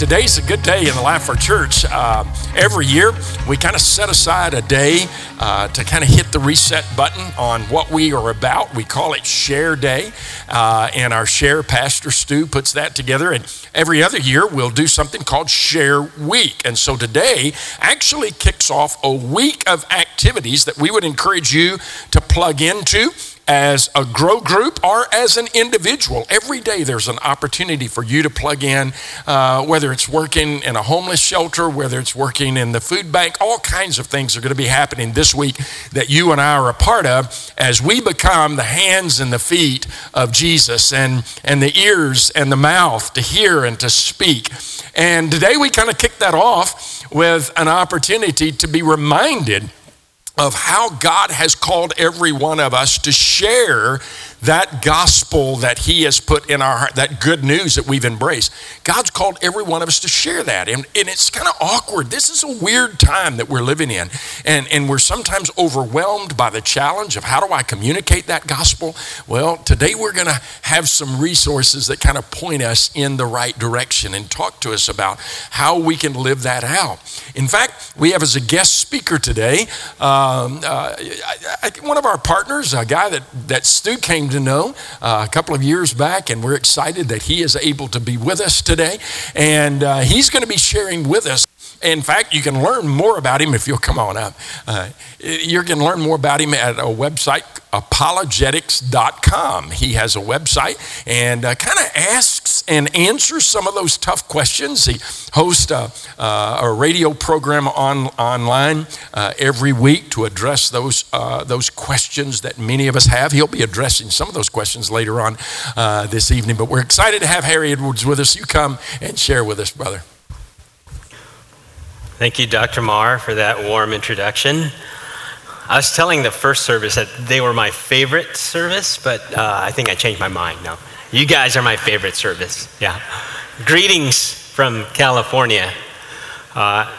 today's a good day in the life of our church. Uh, every year, we kind of set aside a day uh, to kind of hit the reset button on what we are about. We call it Share Day, uh, and our Share Pastor Stu puts that together. And every other year, we'll do something called Share Week. And so today actually kicks off a week of activities that we would encourage you to plug into as a grow group or as an individual. Every day there's an opportunity for you to plug in, uh, whether it's working in a homeless shelter, whether it's working in the food bank, all kinds of things are going to be happening this week that you and I are a part of as we become the hands and the feet of Jesus and, and the ears and the mouth to hear and to speak. And today we kind of kick that off with an opportunity to be reminded of how God has called every one of us to share that gospel that He has put in our heart, that good news that we've embraced. God's called every one of us to share that. And, and it's kind of awkward. This is a weird time that we're living in. And, and we're sometimes overwhelmed by the challenge of how do I communicate that gospel? Well, today we're going to have some resources that kind of point us in the right direction and talk to us about how we can live that out. In fact, we have as a guest speaker today um, uh, I, I, one of our partners, a guy that, that Stu came to know uh, a couple of years back, and we're excited that he is able to be with us today. And uh, he's going to be sharing with us in fact, you can learn more about him if you'll come on up. Uh, you can learn more about him at a website, apologetics.com. He has a website and uh, kind of asks and answers some of those tough questions. He hosts a, uh, a radio program on, online uh, every week to address those, uh, those questions that many of us have. He'll be addressing some of those questions later on uh, this evening, but we're excited to have Harry Edwards with us. You come and share with us, brother. Thank you, Dr. Marr, for that warm introduction. I was telling the first service that they were my favorite service, but uh, I think I changed my mind now. You guys are my favorite service. Yeah. Greetings from California. Uh,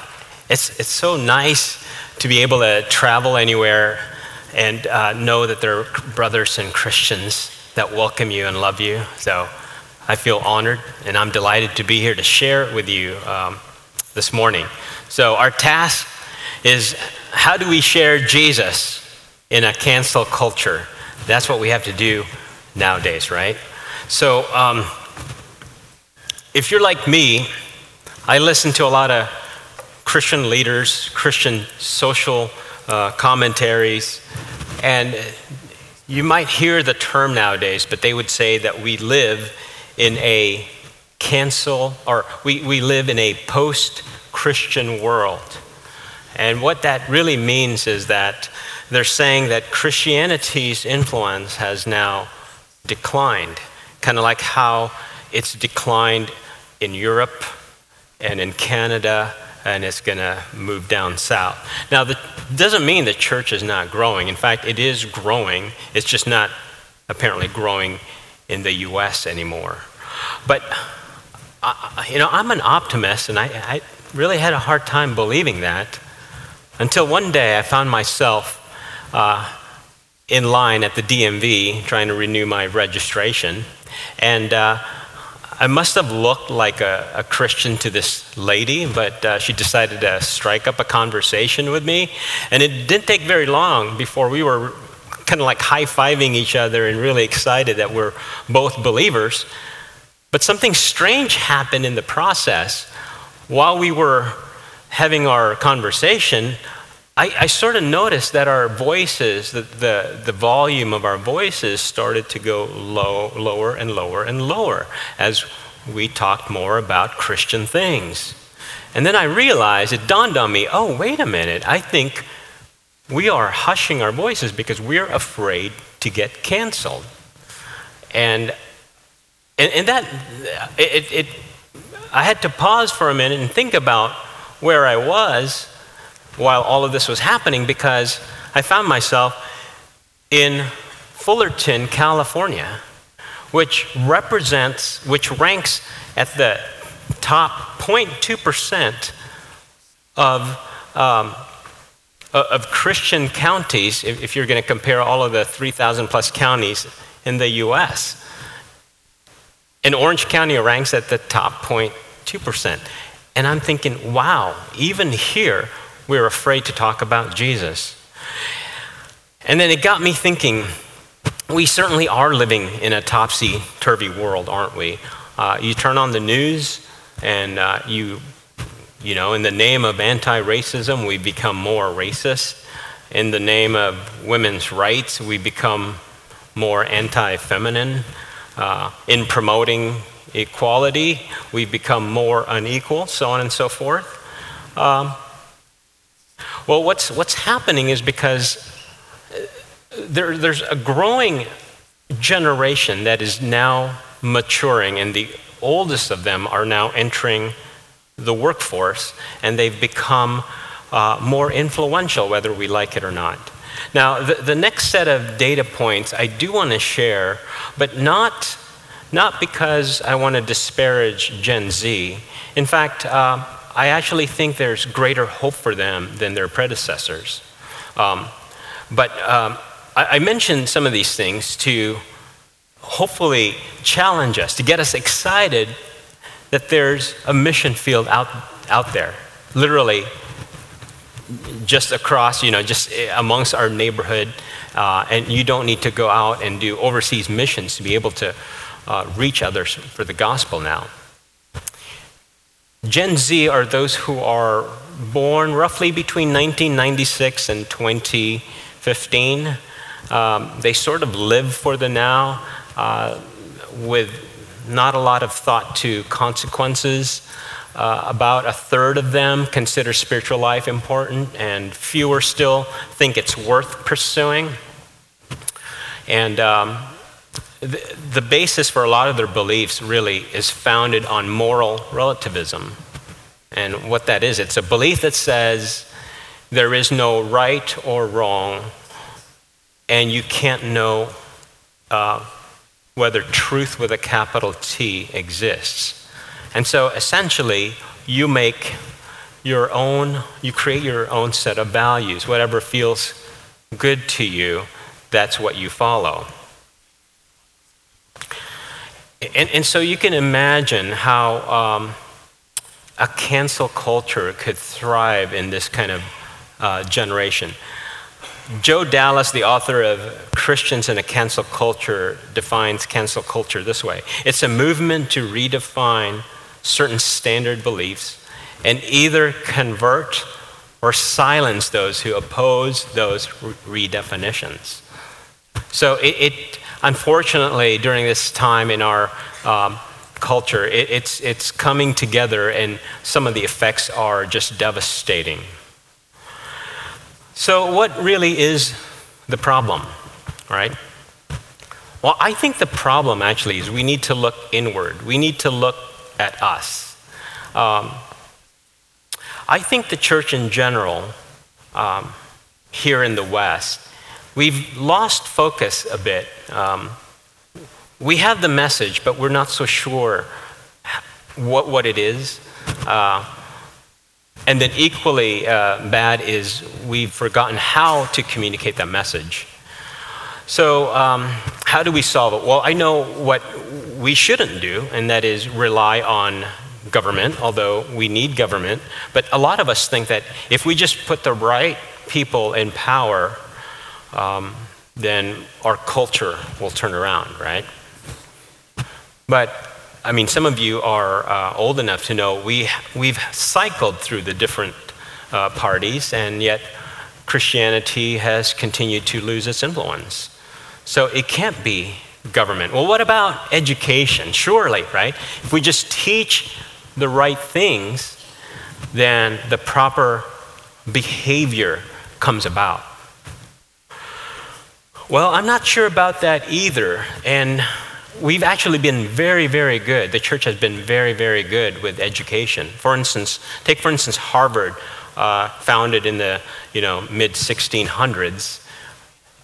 it's, it's so nice to be able to travel anywhere and uh, know that there are brothers and Christians that welcome you and love you. So I feel honored and I'm delighted to be here to share with you um, this morning. So, our task is how do we share Jesus in a cancel culture? That's what we have to do nowadays, right? So, um, if you're like me, I listen to a lot of Christian leaders, Christian social uh, commentaries, and you might hear the term nowadays, but they would say that we live in a cancel, or we, we live in a post Christian world. And what that really means is that they're saying that Christianity's influence has now declined, kind of like how it's declined in Europe and in Canada, and it's going to move down south. Now, that doesn't mean the church is not growing. In fact, it is growing. It's just not apparently growing in the U.S. anymore. But, uh, you know, I'm an optimist, and I, I really had a hard time believing that until one day I found myself uh, in line at the DMV trying to renew my registration. And uh, I must have looked like a, a, Christian to this lady, but uh, she decided to strike up a conversation with me. And it didn't take very long before we were kind of like high fiving each other and really excited that we're both believers. But something strange happened in the process while we were having our conversation, I, I sort of noticed that our voices, the, the, the, volume of our voices started to go low, lower and lower and lower as we talked more about Christian things. And then I realized, it dawned on me oh, wait a minute, I think we are hushing our voices because we're afraid to get canceled. And, and, and that, it, it I had to pause for a minute and think about where I was while all of this was happening because I found myself in Fullerton, California, which represents, which ranks at the top 0.2% of, um, of Christian counties, if, if you're going to compare all of the 3,000 plus counties in the US. And Orange County ranks at the top 0.2%. And I'm thinking, wow, even here, we're afraid to talk about Jesus. And then it got me thinking, we certainly are living in a topsy turvy world, aren't we? Uh, you turn on the news, and uh, you, you know, in the name of anti racism, we become more racist. In the name of women's rights, we become more anti feminine. Uh, in promoting equality, we become more unequal, so on and so forth. Um, well, what's, what's happening is because uh, there, there's a growing generation that is now maturing, and the oldest of them are now entering the workforce, and they've become uh, more influential, whether we like it or not. Now, the, the next set of data points I do want to share, but not, not because I want to disparage Gen Z. In fact, uh, I actually think there's greater hope for them than their predecessors. Um, but um, I, I mentioned some of these things to hopefully challenge us, to get us excited that there's a mission field out, out there, literally just across, you know, just amongst our neighborhood. Uh, and you don't need to go out and do overseas missions to be able to uh, reach others for the gospel now. Gen Z are those who are born roughly between 1996 and 2015. Um, they sort of live for the now uh, with not a lot of thought to consequences. Uh, about a third of them consider spiritual life important, and fewer still think it's worth pursuing. And um, the, the basis for a lot of their beliefs really is founded on moral relativism. And what that is, it's a belief that says there is no right or wrong, and you can't know uh, whether truth with a capital T exists. And so essentially, you make your own, you create your own set of values. Whatever feels good to you, that's what you follow. And, and so you can imagine how um, a cancel culture could thrive in this kind of uh, generation. Joe Dallas, the author of Christians in a Cancel Culture, defines cancel culture this way it's a movement to redefine certain standard beliefs and either convert or silence those who oppose those redefinitions. So it, it unfortunately, during this time in our um, culture, it, it's, it's coming together, and some of the effects are just devastating. So, what really is the problem, right? Well, I think the problem actually is we need to look inward. We need to look at us. Um, I think the church in general, um, here in the West, we've lost focus a bit. Um, we have the message, but we're not so sure what, what it is. Uh, and then, equally uh, bad is we've forgotten how to communicate that message. So, um, how do we solve it? Well, I know what we shouldn't do, and that is rely on government, although we need government. But a lot of us think that if we just put the right people in power, um, then our culture will turn around, right? But I mean, some of you are uh, old enough to know we, we've cycled through the different uh, parties, and yet Christianity has continued to lose its influence. So it can't be government. Well, what about education? Surely, right? If we just teach the right things, then the proper behavior comes about. Well, I'm not sure about that either. And we've actually been very, very good. The church has been very, very good with education. For instance, take for instance Harvard, uh, founded in the you know mid 1600s.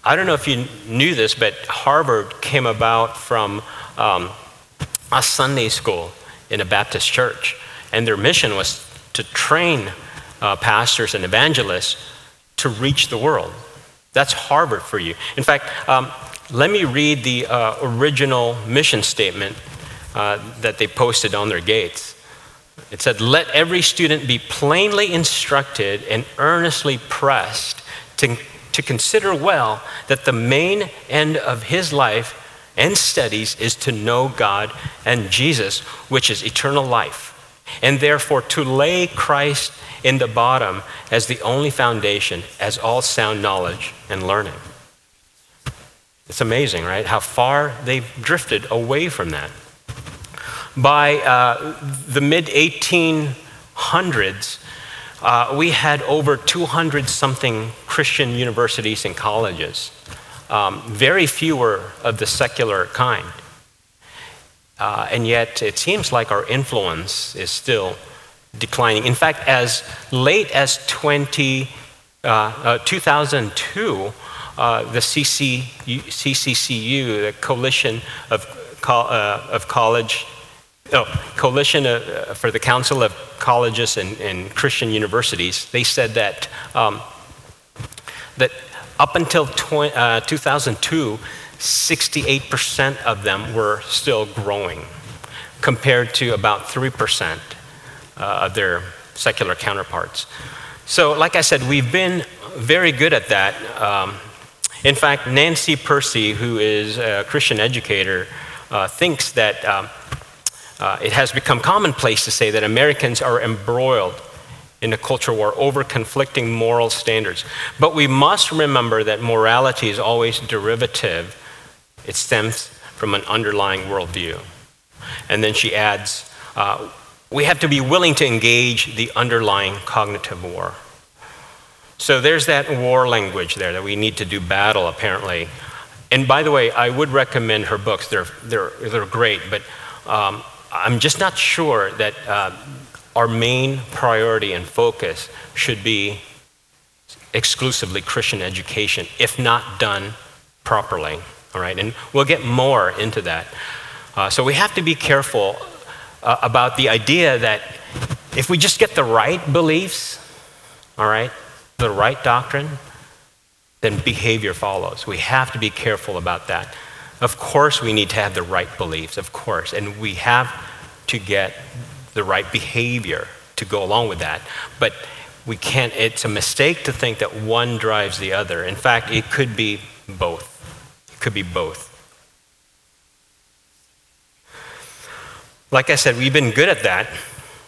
I don't know if you knew this, but Harvard came about from um, a Sunday school in a Baptist church, and their mission was to train uh, pastors and evangelists to reach the world. That's Harvard for you. In fact, um, let me read the uh, original mission statement uh, that they posted on their gates. It said, Let every student be plainly instructed and earnestly pressed to, to consider well that the main end of his life and studies is to know God and Jesus, which is eternal life, and therefore to lay Christ in the bottom as the only foundation, as all sound knowledge and learning. It's amazing, right? How far they've drifted away from that. By uh, the mid 1800s, uh, we had over 200 something Christian universities and colleges. Um, very few were of the secular kind. Uh, and yet, it seems like our influence is still declining. In fact, as late as 20, uh, uh, 2002, uh, the CC, CCCU, the Coalition of, uh, of College oh, Coalition uh, for the Council of Colleges and, and Christian Universities, they said that, um, that up until 20, uh, 2002, 68% of them were still growing, compared to about 3% uh, of their secular counterparts. So, like I said, we've been very good at that. Um, in fact, Nancy Pearcey, who is a Christian educator, uh, thinks that um, uh, it has become commonplace to say that Americans are embroiled in a culture war over conflicting moral standards. But we must remember that morality is always derivative, it stems from an underlying worldview. And then she adds, uh, we have to be willing to engage the underlying cognitive war. So there's that war language there that we need to do battle, apparently. And by the way, I would recommend her books. They're, they're, they're great, but um, I'm just not sure that uh, our main priority and focus should be exclusively Christian education, if not done properly. All right, and we'll get more into that. Uh, so we have to be careful uh, about the idea that if we just get the right beliefs, all right, the right doctrine, then behavior follows. We have to be careful about that. Of course, we need to have the right beliefs, of course, and we have to get the right behavior to go along with that. But we can't, it's a mistake to think that one drives the other. In fact, it could be both. It could be both. Like I said, we've been good at that,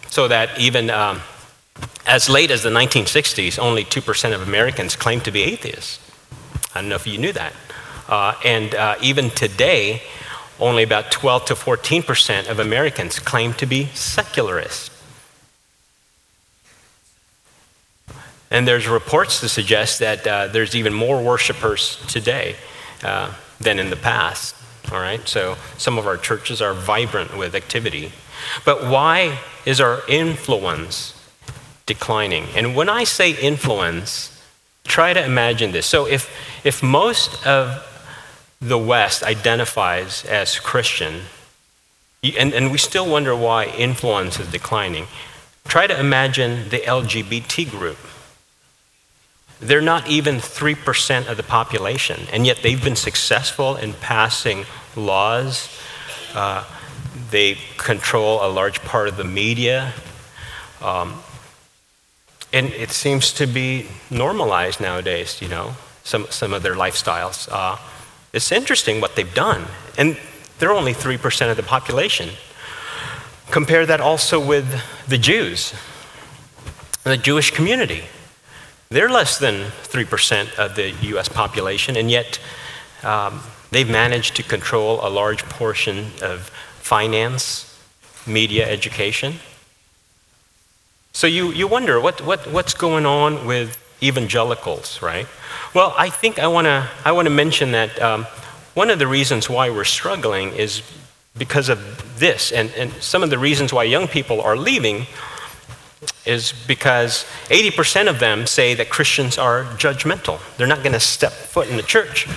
so that even um, as late as the 1960s, only 2% of Americans claimed to be atheists. I don't know if you knew that. Uh, and uh, even today, only about 12 to 14 percent of Americans claim to be secularists. And there's reports to suggest that uh, there's even more worshipers today uh, than in the past. All right, so some of our churches are vibrant with activity. But why is our influence declining? And when I say influence, try to imagine this. So if, if most of the West identifies as Christian, and, and we still wonder why influence is declining, try to imagine the LGBT group. They're not even 3% of the population, and yet they've been successful in passing laws. Uh, they control a large part of the media. Um, and it seems to be normalized nowadays, you know, some, some of their lifestyles. Uh, it's interesting what they've done. And they're only 3% of the population. Compare that also with the Jews, the Jewish community. They're less than 3% of the US population, and yet um, they've managed to control a large portion of finance, media, education. So you, you wonder what, what, what's going on with evangelicals, right? Well, I think I want to I wanna mention that um, one of the reasons why we're struggling is because of this. And, and some of the reasons why young people are leaving is because 80% of them say that Christians are judgmental. They're not going to step foot in the church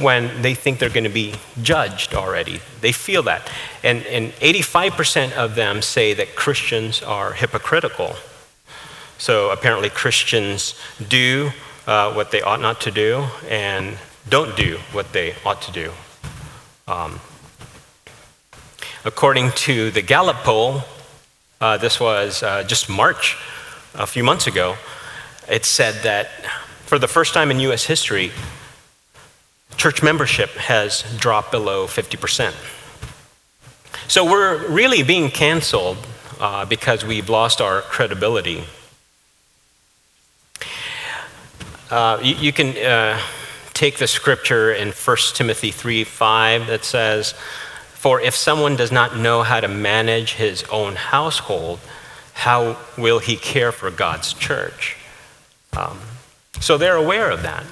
when they think they're going to be judged already. They feel that. And, and 85% of them say that Christians are hypocritical. So apparently, Christians do uh, what they ought not to do and don't do what they ought to do. Um, according to the Gallup poll, uh, this was uh, just March, a few months ago, it said that for the first time in U.S. history, church membership has dropped below 50%. So we're really being canceled uh, because we've lost our credibility. Uh, you, you, can uh, take the scripture in 1 Timothy 3 5 that says, For if someone does not know how to manage his own household, how will he care for God's church? Um, so they're aware of that,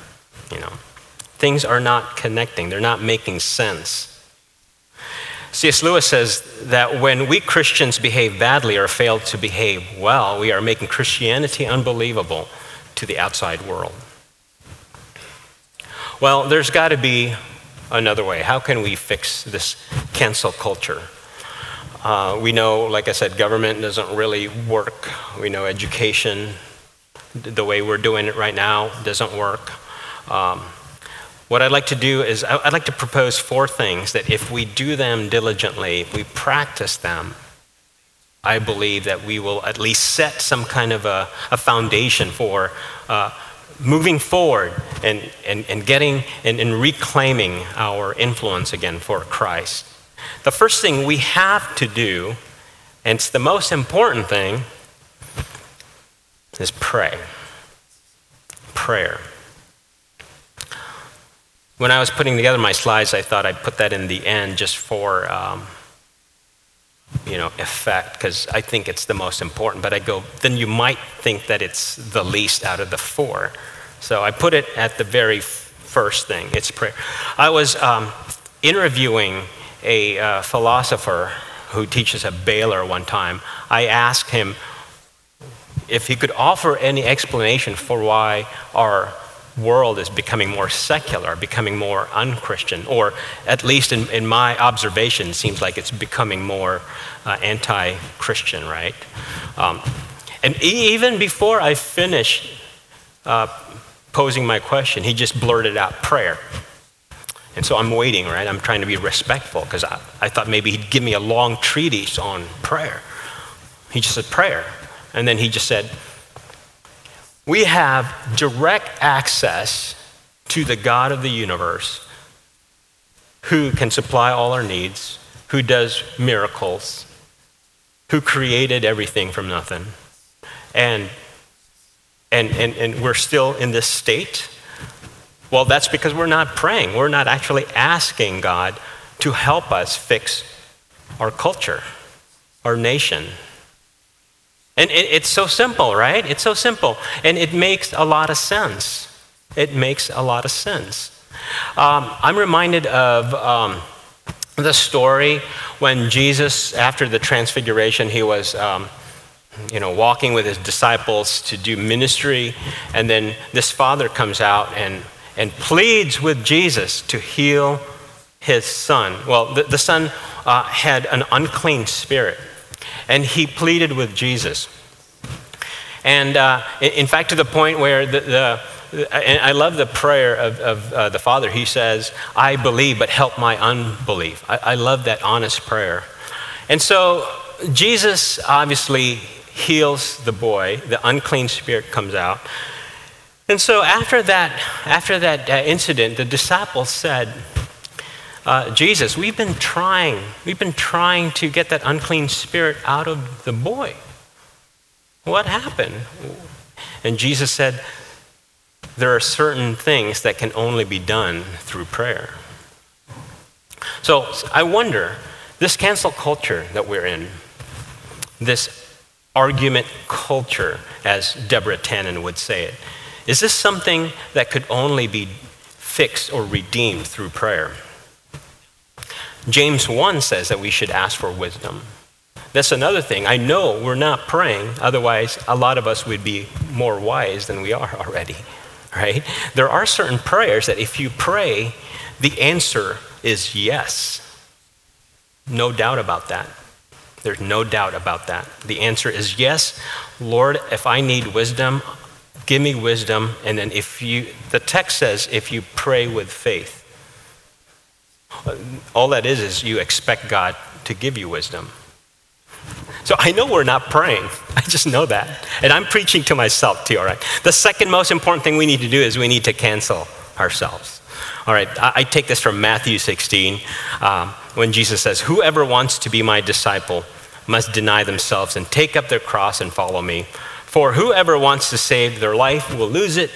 you know. Things are not connecting, they're not making sense. C.S. Lewis says that when we Christians behave badly or fail to behave well, we are making Christianity unbelievable to the outside world. Well, there's got to be another way. How can we fix this cancel culture? Uh, we know, like I said, government doesn't really work. We know education, the way we're doing it right now, doesn't work. Um, what I'd like to do is, I'd like to propose four things that if we do them diligently, if we practice them, I believe that we will at least set some kind of a, a foundation for uh, moving forward and, and, and getting and, and reclaiming our influence again for Christ. The first thing we have to do, and it's the most important thing, is pray. Prayer. When I was putting together my slides, I thought I'd put that in the end just for, um, you know, effect, because I think it's the most important. But I go, then you might think that it's the least out of the four. So I put it at the very first thing. It's prayer. I was um, interviewing a uh, philosopher who teaches at Baylor one time. I asked him if he could offer any explanation for why our world is becoming more secular, becoming more unchristian, or at least in, in my observation, seems like it's becoming more uh, anti Christian, right? Um, and even before I finished uh, posing my question, he just blurted out prayer. And so I'm waiting, right? I'm trying to be respectful because I, I thought maybe he'd give me a long treatise on prayer. He just said prayer. And then he just said, we have direct access to the God of the universe who can supply all our needs, who does miracles, who created everything from nothing. And, and, and, and we're still in this state. Well, that's because we're not praying. We're not actually asking God to help us fix our culture, our nation, and it, it's so simple, right? It's so simple. And it makes a lot of sense. It makes a lot of sense. Um, I'm reminded of um, the story when Jesus, after the transfiguration, he was. Um, you know, walking with his disciples to do ministry, and then this father comes out and, and pleads with Jesus to heal his son. Well, the, the son uh, had an unclean spirit, and he pleaded with Jesus. And uh, in fact, to the point where the, the I love the prayer of, of uh, the Father. He says, I believe, but help my unbelief. I, I love that honest prayer. And so Jesus obviously heals the boy, the unclean spirit comes out. And so after that, after that uh, incident, the disciples said, uh, Jesus, we've been trying, we've been trying to get that unclean spirit out of the boy. What happened? And Jesus said, There are certain things that can only be done through prayer. So I wonder this cancel culture that we're in, this argument culture, as Deborah Tannen would say it, is this something that could only be fixed or redeemed through prayer? James 1 says that we should ask for wisdom. That's another thing. I know we're not praying, otherwise, a lot of us would be more wise than we are already, right? There are certain prayers that if you pray, the answer is yes. No doubt about that. There's no doubt about that. The answer is yes. Lord, if I need wisdom, give me wisdom. And then if you, the text says, if you pray with faith, all that is is you expect God to give you wisdom. So I know we're not praying. I just know that. And I'm preaching to myself too, all right? The second most important thing we need to do is we need to cancel ourselves. All right, I, I take this from Matthew 16 um, when Jesus says, Whoever wants to be my disciple must deny themselves and take up their cross and follow me. For whoever wants to save their life will lose it,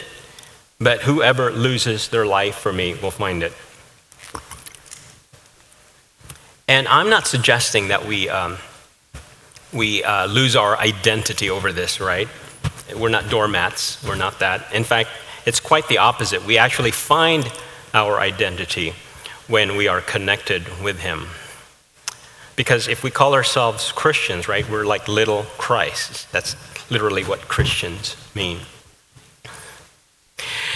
but whoever loses their life for me will find it. And I'm not suggesting that we, um, we uh, lose our identity over this, right? We're not doormats. We're not that. In fact, it's quite the opposite. We actually find our identity when we are connected with Him. Because if we call ourselves Christians, right, we're like little Christ. That's literally what Christians mean.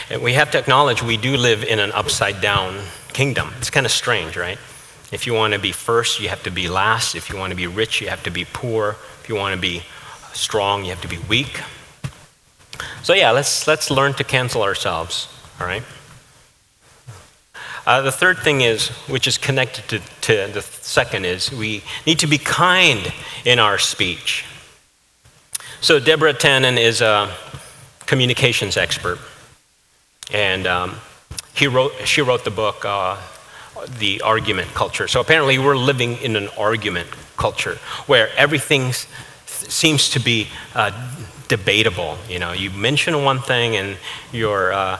And we have to acknowledge we do live in an upside down kingdom. It's kind of strange, right? If you want to be first, you have to be last. If you want to be rich, you have to be poor. If you want to be strong, you have to be weak. So yeah, let's let's learn to cancel ourselves. All right. Uh, the third thing is, which is connected to, to the second, is we need to be kind in our speech. So Deborah Tannen is a communications expert, and um, he wrote, she wrote the book, uh, The Argument Culture. So apparently we're living in an argument culture where everything seems to be uh, debatable. You know, you mention one thing and your uh,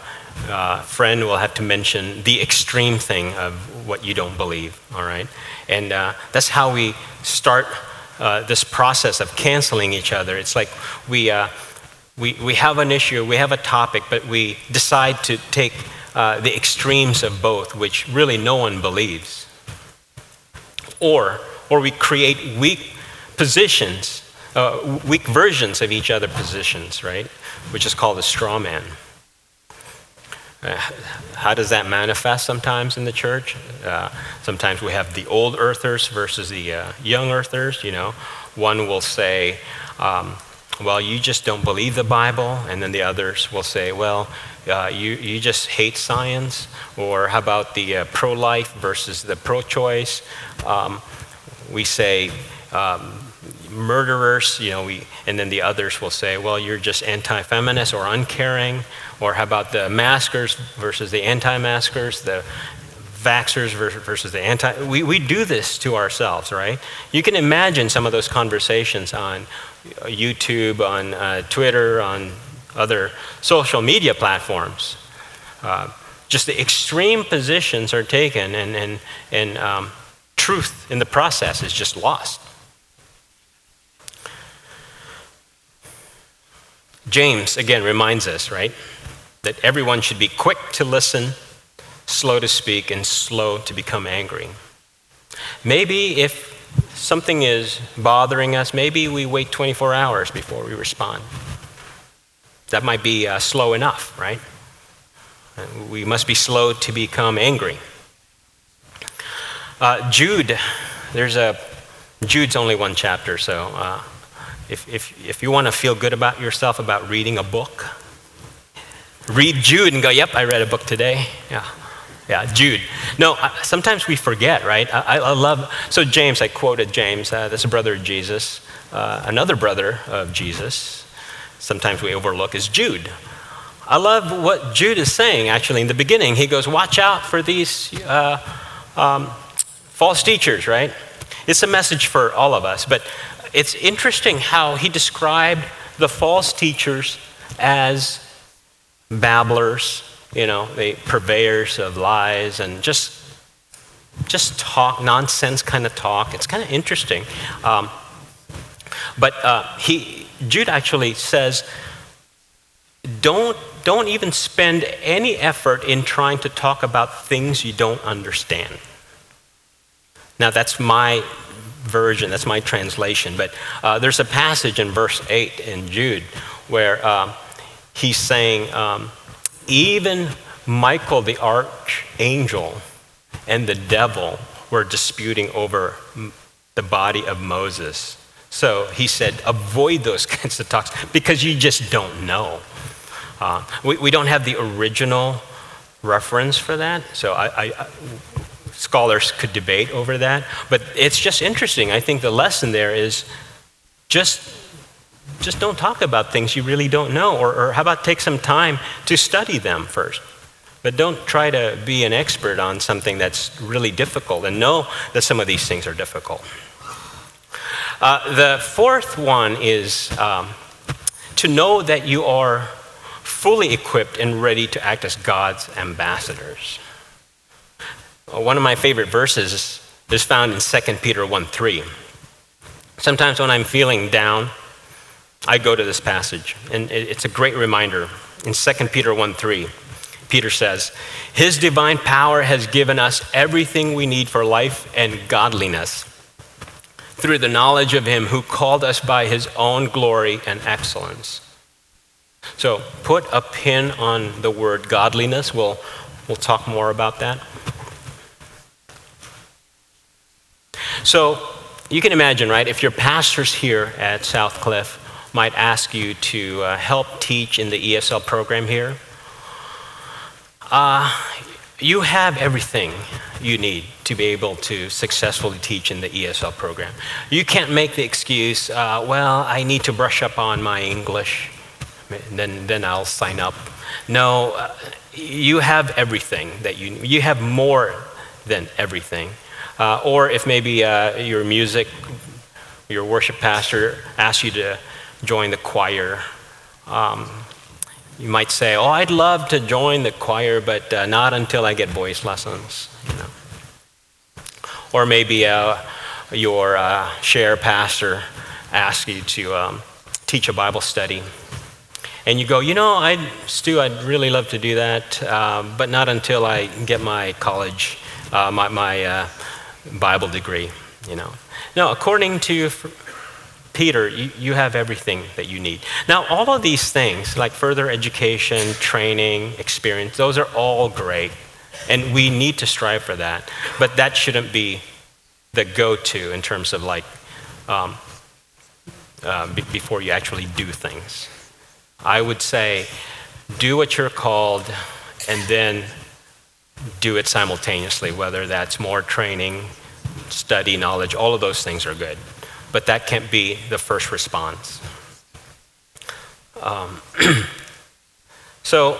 uh, friend will have to mention the extreme thing of what you don't believe, all right? And uh, that's how we start uh, this process of canceling each other. It's like we, uh, we, we have an issue, we have a topic, but we decide to take uh, the extremes of both, which really no one believes. Or, or we create weak positions, uh, weak versions of each other positions, right? Which is called a straw man. Uh, how does that manifest sometimes in the church? Uh, sometimes we have the old earthers versus the young earthers. You know, one will say, um, "Well, you just don't believe the Bible," and then the others will say, "Well, uh, you you just hate science." Or how about the uh, pro-life versus the pro-choice? Um, we say. Um, murderers, you know, we, and then the others will say, well, you're just anti feminist or uncaring. Or how about the maskers versus the anti maskers, the vaxxers versus the anti. We, we do this to ourselves, right? You can imagine some of those conversations on YouTube, on uh, Twitter, on other social media platforms. Uh, just the extreme positions are taken, and, and, and um, truth in the process is just lost. James, again, reminds us, right, that everyone should be quick to listen, slow to speak, and slow to become angry. Maybe if something is bothering us, maybe we wait 24 hours before we respond. That might be uh, slow enough, right? We must be slow to become angry. Uh, Jude, there's a, Jude's only one chapter, so uh, if, if, if you want to feel good about yourself about reading a book, read Jude and go, yep, I read a book today. Yeah. Yeah, Jude. No, sometimes we forget, right? I, I love, so James, I quoted James, uh, that's a brother of Jesus. Uh, another brother of Jesus, sometimes we overlook, is Jude. I love what Jude is saying actually in the beginning. He goes, Watch out for these uh, um, false teachers, right? It's a message for all of us, but it's interesting how he described the false teachers as babblers, you know, the purveyors of lies and just just talk, nonsense kind of talk. It's kind of interesting. Um, but uh, he, Jude actually says, don't, don't even spend any effort in trying to talk about things you don't understand. Now, that's my version, that's my translation, but uh, there's a passage in verse 8 in Jude where uh, he's saying, um, even Michael the archangel and the devil were disputing over the body of Moses. So he said, avoid those kinds of talks because you just don't know. Uh, we, we don't have the original reference for that. So I, I, scholars could debate over that. But it's just interesting. I think the lesson there is just just don't talk about things you really don't know. Or, or how about take some time to study them first? But don't try to be an expert on something that's really difficult and know that some of these things are difficult. Uh, the fourth one is um, to know that you are fully equipped and ready to act as God's ambassadors. One of my favorite verses is found in 2 Peter 1 3. Sometimes when I'm feeling down, I go to this passage, and it's a great reminder. In 2 Peter 1 3, Peter says, His divine power has given us everything we need for life and godliness through the knowledge of Him who called us by His own glory and excellence. So put a pin on the word godliness. We'll, we'll talk more about that. So you can imagine, right, if your pastors here at Southcliff might ask you to uh, help teach in the ESL program here, uh, you have everything you need to be able to successfully teach in the ESL program. You can't make the excuse, uh, well, I need to brush up on my English, then, then I'll sign up. No, uh, you have everything that you You have more than everything. Uh, or if maybe uh, your music, your worship pastor asks you to join the choir. Um, you might say, "Oh, I'd love to join the choir, but uh, not until I get voice lessons." You know. Or maybe uh, your uh, share pastor asks you to um, teach a Bible study, and you go, "You know, I, Stu, I'd really love to do that, uh, but not until I get my college, uh, my, my uh, Bible degree." You know. Now, according to Peter, you, you have everything that you need. Now, all of these things, like further education, training, experience, those are all great. And we need to strive for that. But that shouldn't be the go to in terms of like um, uh, b- before you actually do things. I would say do what you're called and then do it simultaneously, whether that's more training, study, knowledge, all of those things are good but that can't be the first response. Um, so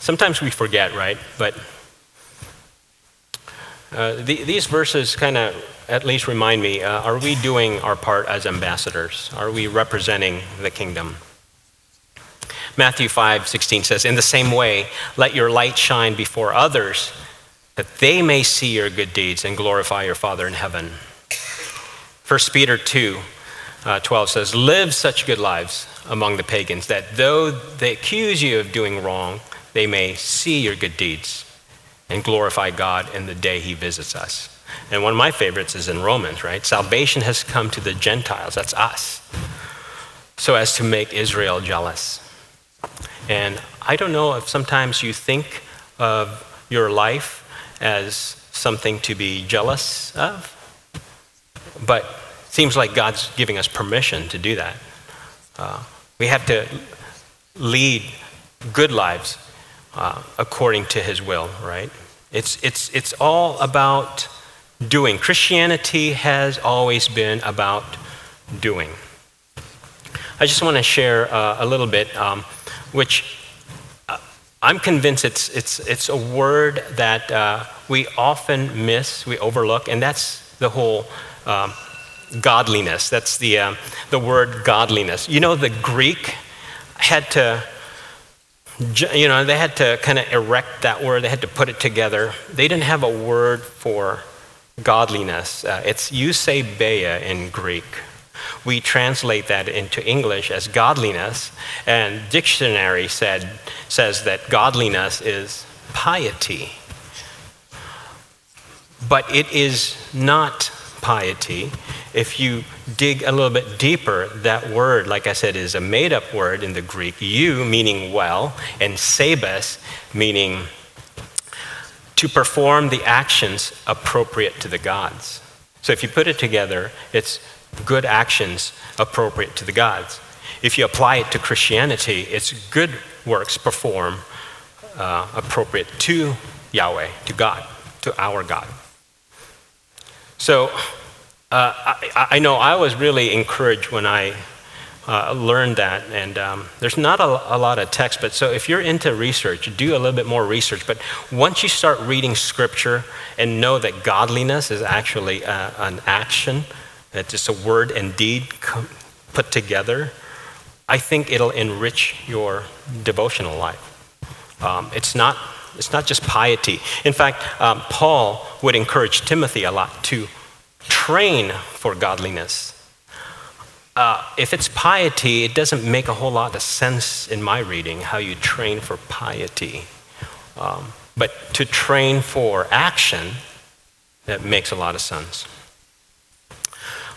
sometimes we forget, right? But uh, the, these verses kind of at least remind me uh, are we doing our part as ambassadors? Are we representing the kingdom? Matthew 5 16 says, In the same way, let your light shine before others, that they may see your good deeds and glorify your Father in heaven. 1 Peter 2 uh, 12 says, Live such good lives among the pagans that though they accuse you of doing wrong, they may see your good deeds and glorify God in the day he visits us. And one of my favorites is in Romans, right? Salvation has come to the Gentiles, that's us, so as to make Israel jealous. And I don't know if sometimes you think of your life as something to be jealous of, but it seems like God's giving us permission to do that. Uh, we have to lead good lives uh, according to His will, right? It's, it's, it's all about doing. Christianity has always been about doing. I just want to share uh, a little bit, um, which uh, I'm convinced it's, it's, it's a word that uh, we often miss, we overlook, and that's the whole um, godliness. That's the, uh, the word godliness. You know, the Greek had to, you know, they had to kind of erect that word, they had to put it together. They didn't have a word for godliness. Uh, it's eusebeia in Greek. We translate that into English as godliness, and dictionary said, says that godliness is piety. But it is not piety. If you dig a little bit deeper, that word, like I said, is a made up word in the Greek. You, meaning well, and sebes meaning to perform the actions appropriate to the gods. So if you put it together, it's good actions appropriate to the gods. If you apply it to Christianity, it's good works perform uh, appropriate to Yahweh, to God, to our God. So uh, I, I, know I was really encouraged when I uh, learned that. And um, there's not a, a, lot of text, but so if you're into research, do a little bit more research. But once you start reading scripture and know that godliness is actually a, uh, an action, that it's a word and deed put together, I think it'll enrich your devotional life. Um, it's not it's not just piety. In fact, um, Paul would encourage Timothy a lot to train for godliness. Uh, if it's piety, it doesn't make a whole lot of sense in my reading how you train for piety. Um, but to train for action, that makes a lot of sense.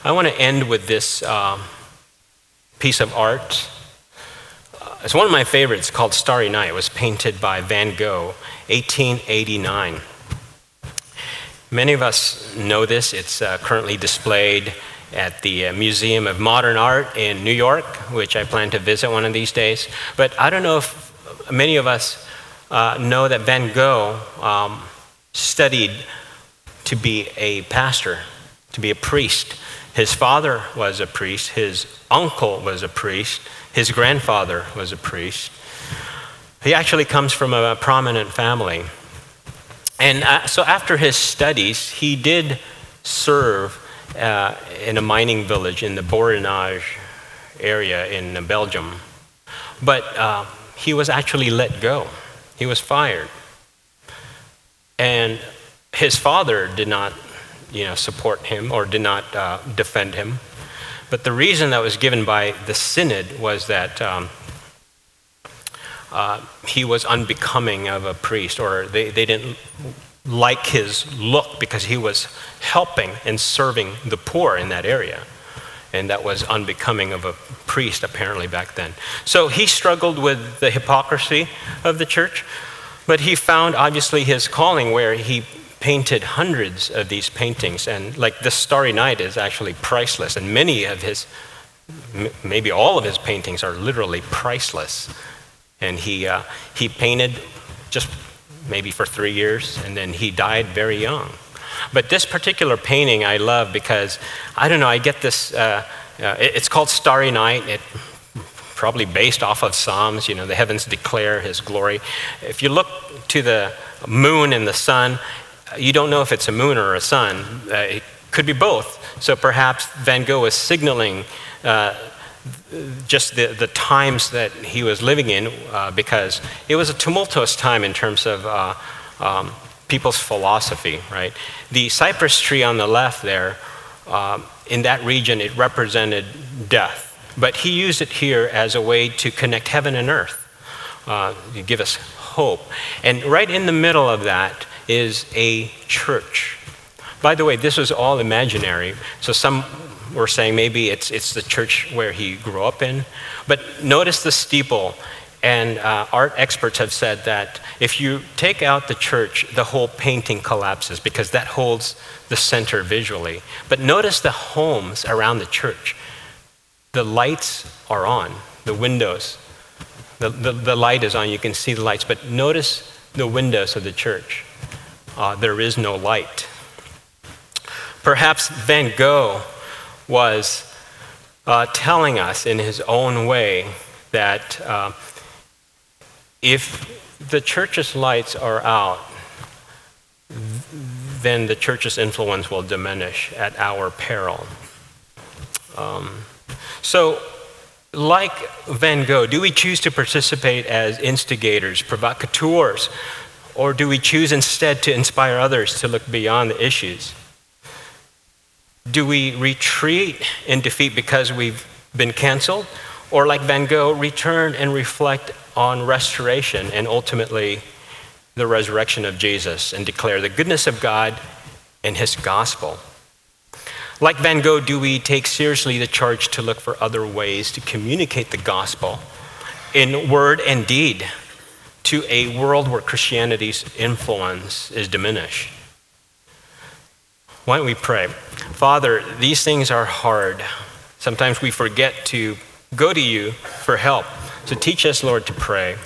I want to end with this um, piece of art. It's one of my favorites called Starry Night. It was painted by Van Gogh, 1889. Many of us know this. It's uh, currently displayed at the uh, Museum of Modern Art in New York, which I plan to visit one of these days. But I don't know if many of us uh, know that Van Gogh um, studied to be a pastor, to be a priest. His father was a priest, his uncle was a priest, his grandfather was a priest. He actually comes from a prominent family. And uh, so after his studies, he did serve uh, in a mining village in the Borinage area in Belgium. But uh, he was actually let go, he was fired. And his father did not you know, support him or did not uh, defend him. But the reason that was given by the synod was that um, uh, he was unbecoming of a priest, or they, they didn't like his look because he was helping and serving the poor in that area. And that was unbecoming of a priest, apparently, back then. So he struggled with the hypocrisy of the church, but he found, obviously, his calling where he painted hundreds of these paintings. And, like, this Starry Night is actually priceless. And many of his, maybe all of his paintings, are literally priceless. And he, uh, he painted just maybe for three years, and then he died very young. But this particular painting I love because, I don't know, I get this, uh, uh, it's called Starry Night. It, probably based off of Psalms, you know, the heavens declare his glory. If you look to the moon and the sun, you don't know if it's a moon or a sun. Uh, it could be both. So perhaps Van Gogh was signaling uh, just the, the times that he was living in uh, because it was a tumultuous time in terms of uh, um, people's philosophy, right? The cypress tree on the left there, um, in that region, it represented death. But he used it here as a way to connect heaven and earth, uh, to give us hope. And right in the middle of that is a church. By the way, this was all imaginary. So some we're saying maybe it's, it's the church where he grew up in. But notice the steeple. And uh, art experts have said that if you take out the church, the whole painting collapses because that holds the center visually. But notice the homes around the church. The lights are on, the windows. The, the, the light is on, you can see the lights. But notice the windows of the church. Uh, there is no light. Perhaps Van Gogh was uh, telling us in his own way that uh, if the church's lights are out, then the church's influence will diminish at our peril. Um, so, like Van Gogh, do we choose to participate as instigators, provocateurs, or do we choose instead to inspire others to look beyond the issues? Do we retreat in defeat because we've been canceled? Or, like Van Gogh, return and reflect on restoration and ultimately the resurrection of Jesus and declare the goodness of God and his gospel? Like Van Gogh, do we take seriously the charge to look for other ways to communicate the gospel in word and deed to a world where Christianity's influence is diminished? Why don't we pray? Father, these things are hard. Sometimes we forget to go to you for help. So teach us, Lord, to pray.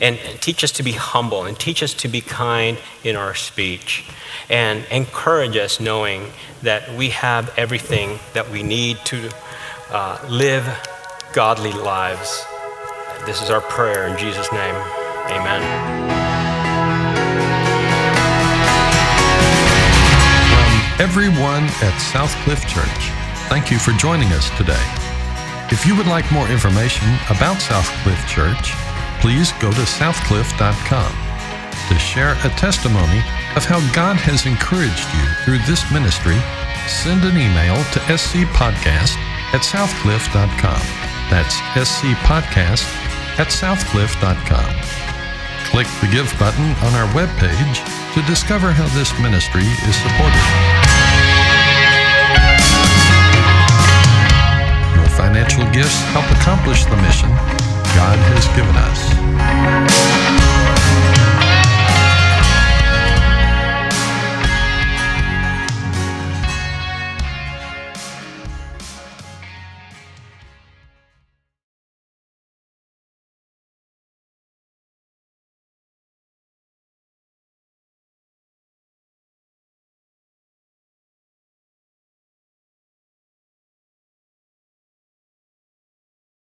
and teach us to be humble and teach us to be kind in our speech and encourage us knowing that we have everything that we need to uh, live godly lives. This is our prayer in Jesus' name. Amen. From everyone at Southcliff Church, thank you for joining us today. If you would like more information about Southcliff Church, please go to southcliff.com to share a testimony of how God has encouraged you through this ministry. Send an email to scpodcast at southcliff.com. That's scpodcast at southcliff.com. Click the Give button on our webpage to discover how this ministry is supported. Your financial gifts help accomplish the mission God has given us.